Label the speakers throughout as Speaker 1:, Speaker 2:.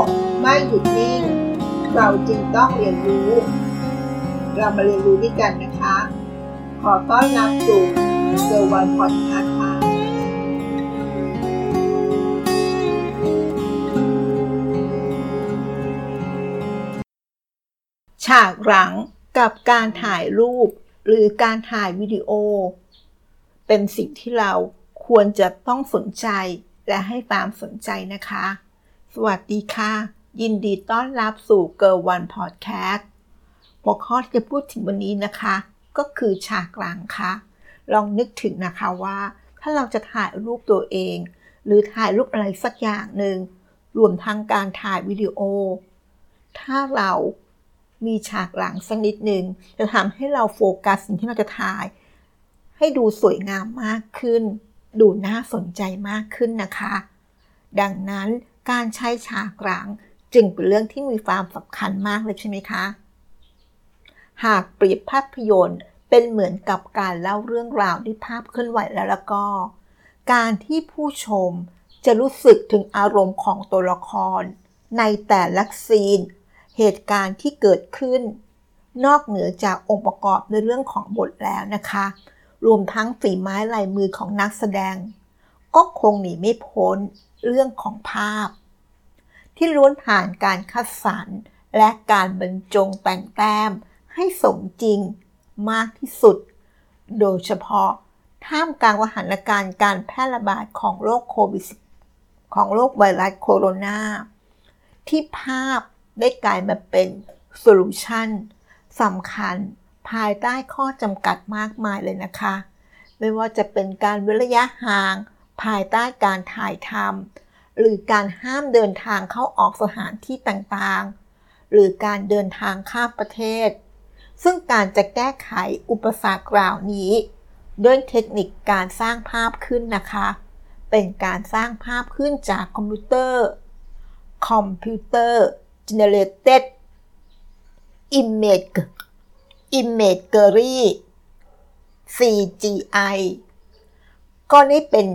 Speaker 1: ก ไม่หยุดนิ่ง เราจึงต้องเรียนรู้ เรามาเรียนรู้ด้วยกันนะคะ ขอต้อนรับสู่เซอร์วันพอดคาส์ค่ะฉากหลังกับการถ่ายรูปหรือการถ่ายวิดีโอ เป็นสิ่งที่เราควรจะต้องสนใจและให้ความสนใจนะคะ สวัสดีค่ะ ยินดีต้อนรับสู่ Girl One Podcast หัวข้อที่จะพูดถึงวันนี้นะคะ ก็คือฉากหลังค่ะ ลองนึกถึงนะคะว่า ถ้าเราจะถ่ายรูปตัวเอง หรือถ่ายรูปอะไรสักอย่างหนึ่งรวมทั้งการถ่ายวิดีโอ ถ้าเรามีฉากหลังสักนิดหนึ่งจะทำให้เราโฟกัสสิ่งที่เราจะถ่าย ให้ดูสวยงามมากขึ้น ดูน่าสนใจมากขึ้นนะคะ ดังนั้น การใช้ฉากหลังจึงเป็นเรื่องที่มีความสำคัญมากเลยใช่ไหมคะ หากเปรียบภาพยนตร์เป็นเหมือนกับการเล่าเรื่องราวด้วยภาพเคลื่อนไหวแล้วแล้วก็ การที่ผู้ชมจะรู้สึกถึงอารมณ์ของตัวละคร ในแต่ละซีน เหตุการณ์ที่เกิดขึ้น นอกเหนือจากองค์ประกอบในเรื่องของบทแล้วนะคะ รวมทั้งฝีไม้ลายมือของนักแสดง ก็คงหนีไม่พ้น เรื่องของภาพ ที่ล้วนผ่านการคัดสรรและการบรรจงแต่งแต้มให้สมจริงมากที่สุด โดยเฉพาะท่ามกลางสถานการณ์การแพร่ระบาดของโรคโควิดของโรคไวรัสโคโรนาที่ภาพได้กลายมาเป็นโซลูชันสำคัญภายใต้ข้อจำกัดมากมายเลยนะคะ ไม่ว่าจะเป็นการเว้นระยะห่าง ภายใต้การถ่ายทำหรือการห้ามเดินทางเข้าออกสถานที่ต่างๆ หรือการเดินทางข้ามประเทศ ซึ่งการจะแก้ไขอุปสรรคเหล่านี้ ด้วยเทคนิคการสร้างภาพขึ้นนะคะ เป็นการสร้างภาพขึ้นจากคอมพิวเตอร์คอมพิวเตอร์ generated image imagery CGI ก็นี่เป็น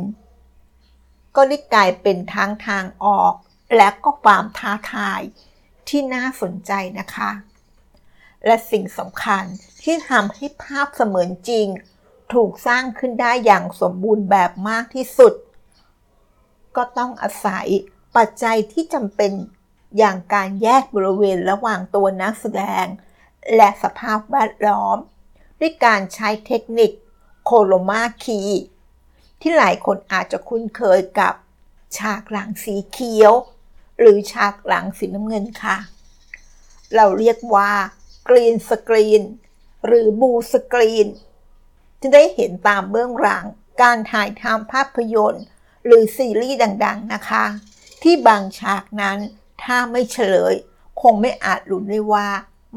Speaker 1: ก็นี่กลายเป็นทางทางออก และก็ความท้าทายที่น่าสนใจนะคะ และสิ่งสำคัญที่ทำให้ภาพเสมือนจริง ถูกสร้างขึ้นได้อย่างสมบูรณ์แบบมากที่สุด ก็ต้องอาศัยปัจจัยที่จำเป็นอย่างการแยกบริเวณระหว่างตัวนักแสดง และสภาพแวดล้อม ด้วยการใช้เทคนิคโคโลมาคี ที่หลายคนอาจจะคุ้นเคยกับฉากหลังสีเขียว หรือฉากหลังสีน้ำเงินค่ะ เราเรียกว่ากรีนสกรีน หรือบูสกรีน จะได้เห็นตามเบื้องหลังการถ่ายทำภาพยนตร์ หรือซีรีส์ดังๆนะคะ ที่บางฉากนั้นถ้าไม่เฉลย คงไม่อาจรู้ได้ว่า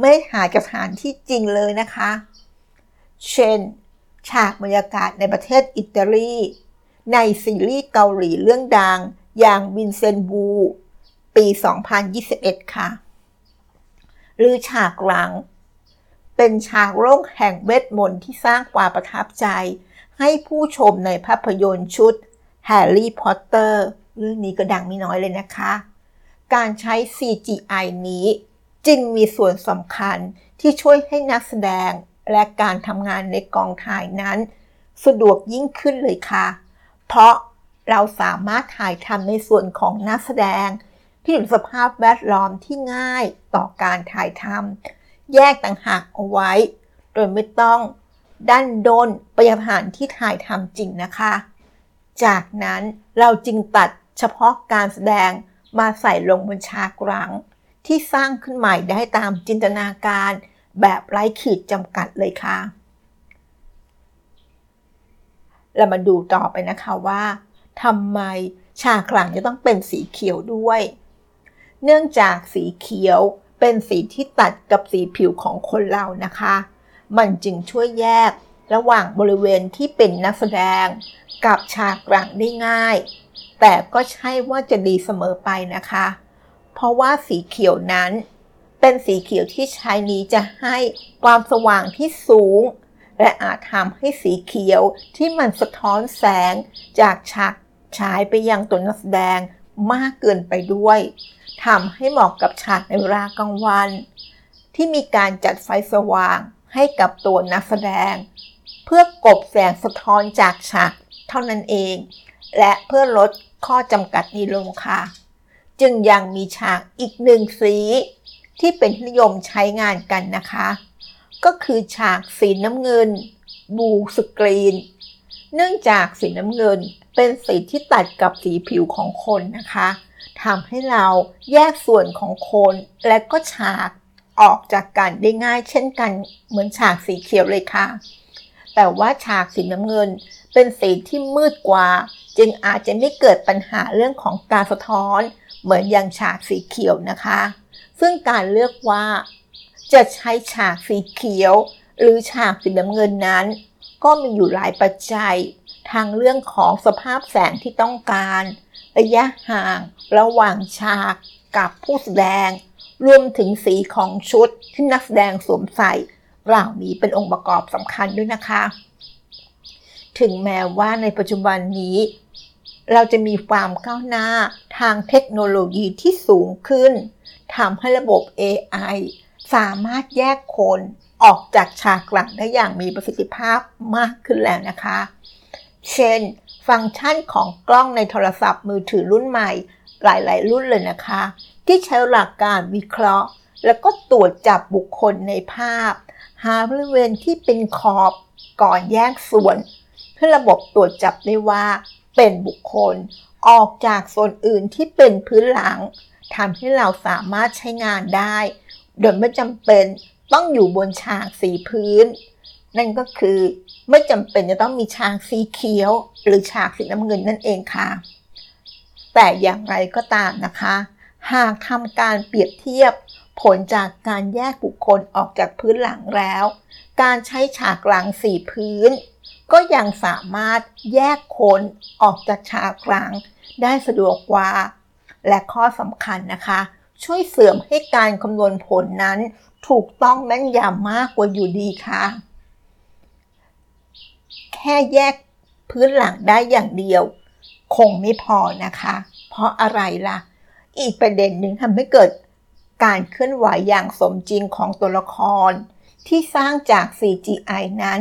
Speaker 1: ไม่หาจากสถานที่จริงเลยนะคะ เช่น ฉากบรรยากาศในประเทศอิตาลี ในซีรีส์เกาหลีเรื่องดังอย่างวินเซนบู ปี 2021 ค่ะ หรือฉากหลัง เป็นฉากโลกแห่งเวทมนต์ที่สร้างความประทับใจ ให้ผู้ชมในภาพยนตร์ชุดแฮร์รี่พอตเตอร์เรื่องนี้ก็ดังไม่น้อยเลยนะคะ การใช้ CGI นี้จึงมีส่วนสำคัญที่ช่วยให้นักแสดง และการทำงานในกองถ่ายนั้น สะดวกยิ่งขึ้นเลยค่ะ เพราะเราสามารถถ่ายทำในส่วนของนักแสดง ที่อยู่สภาพแวดล้อมที่ง่ายต่อการถ่ายทำแยกต่างหากเอาไว้ โดยไม่ต้องดันโดนไปยังสถานที่ถ่ายทำจริงนะคะ จากนั้นเราจึงตัดเฉพาะการแสดงมาใส่ลงบนฉากหลัง ที่สร้างขึ้นใหม่ได้ตามจินตนาการ แบบไร้ขีดจำกัดเลยค่ะ เรามาดูต่อไปนะคะว่าทำไมฉากหลังจะต้องเป็นสีเขียวด้วย เนื่องจากสีเขียวเป็นสีที่ตัดกับสีผิวของคนเรานะคะ มันจึงช่วยแยกระหว่างบริเวณที่เป็นนักแสดง กับฉากหลังได้ง่าย แต่ก็ใช่ว่าจะดีเสมอไปนะคะ เพราะว่าสีเขียวนั้น เป็นสีเขียวที่ใช้นี้จะให้ความสว่างที่สูง และอาจทำให้สีเขียวที่มันสะท้อนแสง จากฉากฉายไปยังตัวนักแสดงมากเกินไปด้วยทำให้เหมาะกับฉากในเวลากลางวัน ที่มีการจัดไฟสว่างให้กับตัวนักแสดง เพื่อกบแสงสะท้อนจากฉากเท่านั้นเอง และเพื่อลดข้อจำกัดนี้ลงค่ะ จึงยังมีฉากอีกหนึ่งสี ที่เป็นนิยมใช้งานกันนะคะ ก็คือฉากสีน้ำเงิน บูสกรีน เนื่องจากสีน้ำเงินเป็นสีที่ตัดกับสีผิวของคนนะคะทำให้เราแยกส่วนของคนและก็ฉากออกจากกันได้ง่ายเช่นกันเหมือนฉากสีเขียวเลยค่ะ แต่ว่าฉากสีน้ำเงินเป็นสีที่มืดกว่า จึงอาจจะไม่เกิดปัญหาเรื่องของการสะท้อน เหมือนอย่างฉากสีเขียวนะคะ ซึ่งการเลือกว่า จะใช้ฉากสีเขียว หรือฉากสีน้ำเงินนั้น ก็มีอยู่หลายปัจจัย ทางเรื่องของสภาพแสงที่ต้องการ ระยะห่างระหว่างฉากกับผู้แสดง รวมถึงสีของชุดที่นักแสดงสวมใส่เหล่านี้เป็นองค์ประกอบสำคัญด้วยนะคะ ถึงแม้ว่าในปัจจุบันนี้ เราจะมีความก้าวหน้าทางเทคโนโลยีที่สูงขึ้นทำให้ระบบ AI สามารถแยกคนออกจากฉากหลังได้อย่างมีประสิทธิภาพมากขึ้นแล้วนะคะ เช่น ฟังก์ชันของกล้องในโทรศัพท์มือถือรุ่นใหม่ หลาย ๆ รุ่นเลยนะคะ ที่ใช้หลักการวิเคราะห์ แล้วก็ตรวจจับบุคคลในภาพ หาบริเวณที่เป็นขอบก่อนแยกส่วน เพื่อระบบตรวจจับได้ว่า เป็นบุคคล ออกจากส่วนอื่นที่เป็นพื้นหลังทำให้เราสามารถใช้งานได้ โดยไม่จำเป็นต้องอยู่บนฉากสีพื้น นั่นก็คือไม่จำเป็นจะต้องมีฉากสีเขียว หรือฉากสีน้ำเงินนั่นเองค่ะ แต่อย่างไรก็ตามนะคะ หากทำการเปรียบเทียบ ผลจากการแยกบุคคลออกจากพื้นหลังแล้ว การใช้ฉากหลังสีพื้น ก็ยังสามารถแยกคนออกจากฉากหลังได้สะดวกกว่า และข้อสำคัญนะคะ ช่วยเสริมให้การคำนวณผลนั้น ถูกต้องแม่นยำมากกว่าอยู่ดีค่ะ แค่แยกพื้นหลังได้อย่างเดียว คงไม่พอนะคะ เพราะอะไรล่ะ อีกประเด็นหนึ่งทำให้เกิด การเคลื่อนไหวอย่างสมจริงของตัวละคร ที่สร้างจาก CGI นั้น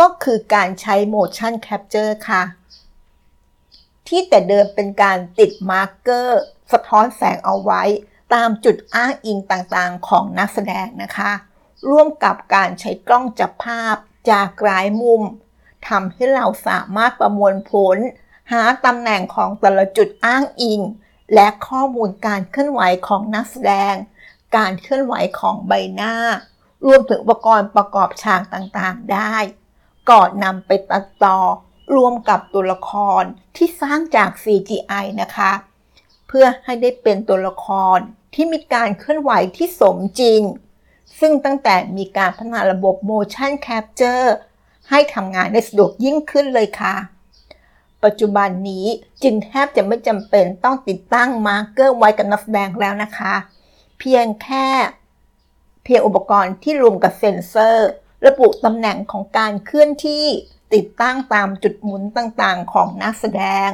Speaker 1: ก็คือการใช้ motion capture ค่ะ ที่แต่เดิมเป็นการติด marker สะท้อนแสงเอาไว้ตามจุดอ้างอิงต่างๆของนักแสดงนะคะ ร่วมกับการใช้กล้องจับภาพจากหลายมุมทำให้เราสามารถประมวลผล หาตำแหน่งของแต่ละจุดอ้างอิง และข้อมูลการเคลื่อนไหวของนักแสดง การเคลื่อนไหวของใบหน้า รวมถึงอุปกรณ์ประกอบฉากต่างๆได้ ก่อนนำไปตัดต่อ รวมกับตัวละครที่สร้างจาก CGI นะคะ เพื่อให้ได้เป็นตัวละครที่มีการเคลื่อนไหวที่สมจริง ซึ่งตั้งแต่มีการพัฒนาระบบ motion capture ให้ทำงานได้สะดวกยิ่งขึ้นเลยค่ะ ปัจจุบันนี้จึงแทบจะไม่จำเป็นต้องติดตั้ง marker ไว้กับนักแสดงแล้วนะคะ เพียงแค่ เพียงอุปกรณ์ที่รวมกับเซ็นเซอร์ ระบุตำแหน่งของการเคลื่อนที่ติดตั้งตามจุดหมุนต่างๆ ของนักแสดง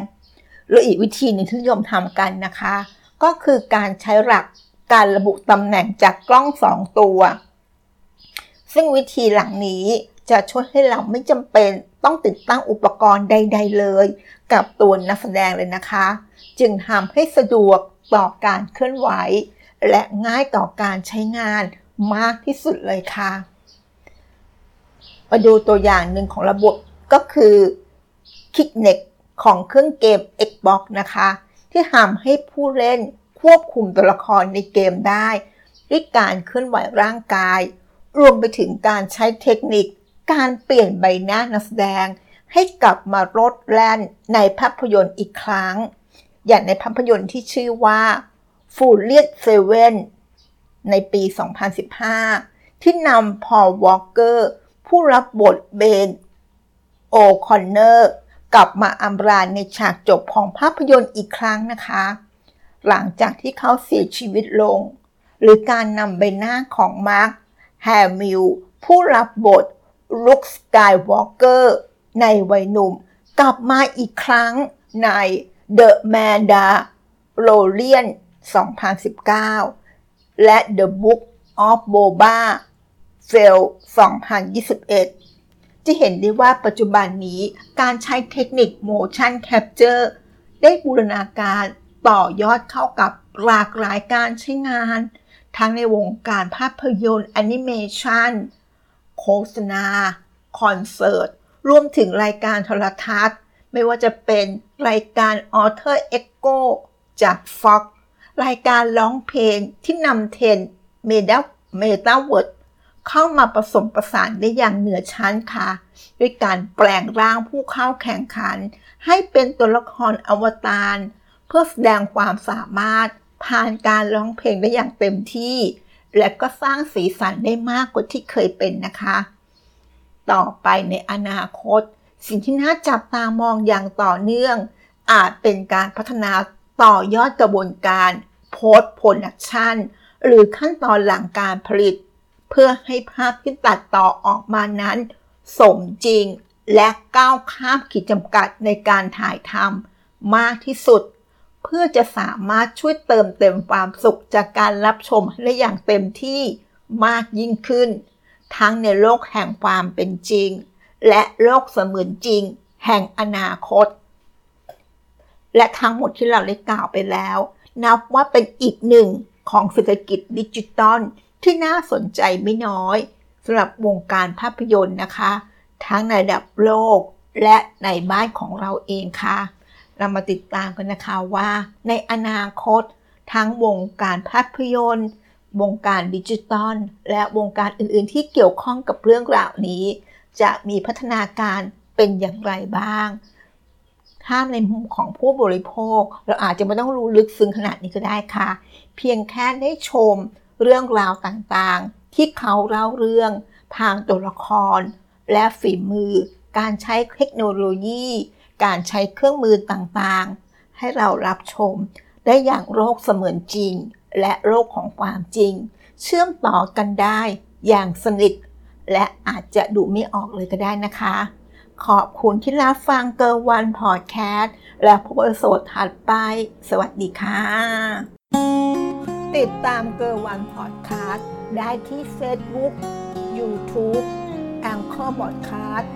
Speaker 1: หรืออีกวิธีหนึ่งที่นิยมทำกันนะคะ ก็คือการใช้หลักการระบุตำแหน่งจากกล้องสองตัว ซึ่งวิธีหลังนี้จะช่วยให้เราไม่จำเป็น ต้องติดตั้งอุปกรณ์ใด ๆ เลย กับตัวนักแสดงเลยนะคะ จึงทำให้สะดวกต่อการเคลื่อนไหว และง่ายต่อการใช้งานมากที่สุดเลยค่ะ มาดูตัวอย่างหนึ่งของระบบก็คือ k i c k n e c ของเครื่องเกม Xbox นะคะ ที่ทำให้ผู้เล่นควบคุมตัวละครในเกมได้ ด้วยการเคลื่อนไหวร่างกาย รวมไปถึงการใช้เทคนิค การเปลี่ยนใบหน้านักแสดง ให้กลับมาโลดแล่นในภาพยนตร์อีกครั้ง อย่างในภาพยนตร์ที่ชื่อว่า f u l l i e Seven ในปี 2015 ที่นำพอลวอล์กเกอร์ ผู้รับบทไบรอันโอคอนเนอร์ กลับมาอัมรานในฉากจบของภาพยนตร์อีกครั้งนะคะ หลังจากที่เขาเสียชีวิตลง หรือการนำใบหน้าของมาร์คแฮมิลผู้รับบท ลุคสกายวอล์กเกอร์ในวัยหนุ่ม กลับมาอีกครั้งใน The Mandalorian 2019 และ The Book of Boba Fett 2021 จะเห็นได้ว่าปัจจุบันนี้การใช้เทคนิค motion capture ได้บูรณาการต่อยอดเข้ากับหลากหลายการใช้งาน ทั้งในวงการภาพยนตร์แอนิเมชัน โฆษณา คอนเสิร์ต รวมถึงรายการโทรทัศน์ ไม่ว่าจะเป็นรายการ Alter Ego จาก Fox รายการร้องเพลงที่นำเทรนด์เมตาเมตาเวิร์สเข้ามาผสมประสานได้อย่างเหนือชั้นค่ะ ด้วยการแปลงร่างผู้เข้าแข่งขัน ให้เป็นตัวละครอวตารเพื่อแสดงความสามารถผ่านการร้องเพลงได้อย่างเต็มที่ และก็สร้างสีสันได้มากกว่าที่เคยเป็นนะคะ ต่อไปในอนาคต สิ่งที่น่าจับตามองอย่างต่อเนื่อง อาจเป็นการพัฒนาต่อยอดกระบวนการโพสต์โปรดักชันหรือขั้นตอนหลังการผลิต เพื่อให้ภาพที่ตัดต่อออกมานั้น สมจริงและก้าวข้ามขีดจำกัดในการถ่ายทำมากที่สุด เพื่อจะสามารถช่วยเติมเต็มความสุขจากการรับชมได้อย่างเต็มที่มากยิ่งขึ้น ทั้งในโลกแห่งความเป็นจริง และโลกเสมือนจริง แห่งอนาคต และทั้งหมดที่เราได้กล่าวไปแล้ว นับว่าเป็นอีกหนึ่งของเศรษฐกิจดิจิตอลที่น่าสนใจไม่น้อยสำหรับวงการภาพยนตร์นะคะ ทั้งในระดับโลกและในบ้านของเราเองค่ะ เรามาติดตามกันนะคะว่า ในอนาคต ทั้งวงการภาพยนตร์ วงการดิจิตอลและวงการอื่นๆ ที่เกี่ยวข้องกับเรื่องราวนี้ จะมีพัฒนาการเป็นอย่างไรบ้าง ถ้าในมุมของผู้บริโภค เราอาจจะไม่ต้องรู้ลึกซึ้งขนาดนี้ก็ได้ค่ะ เพียงแค่ได้ชมเรื่องราวต่างๆ ที่เขาเล่าเรื่องทางตัวละคร และฝีมือ การใช้เทคโนโลยี การใช้เครื่องมือต่างๆ ให้เรารับชม ได้อย่างโลกเสมือนจริง และโลกของความจริง เชื่อมต่อกันได้อย่างสนิท และอาจจะดูไม่ออกเลยก็ได้นะคะ ขอบคุณที่รับฟังเกอร์วันพอดแคสต์และพบกันสดถัดไป สวัสดีค่ะ ติดตามเกอร์วันพอดแคสต์ได้ที่ Facebook YouTube แองเกอร์บอดคาสต์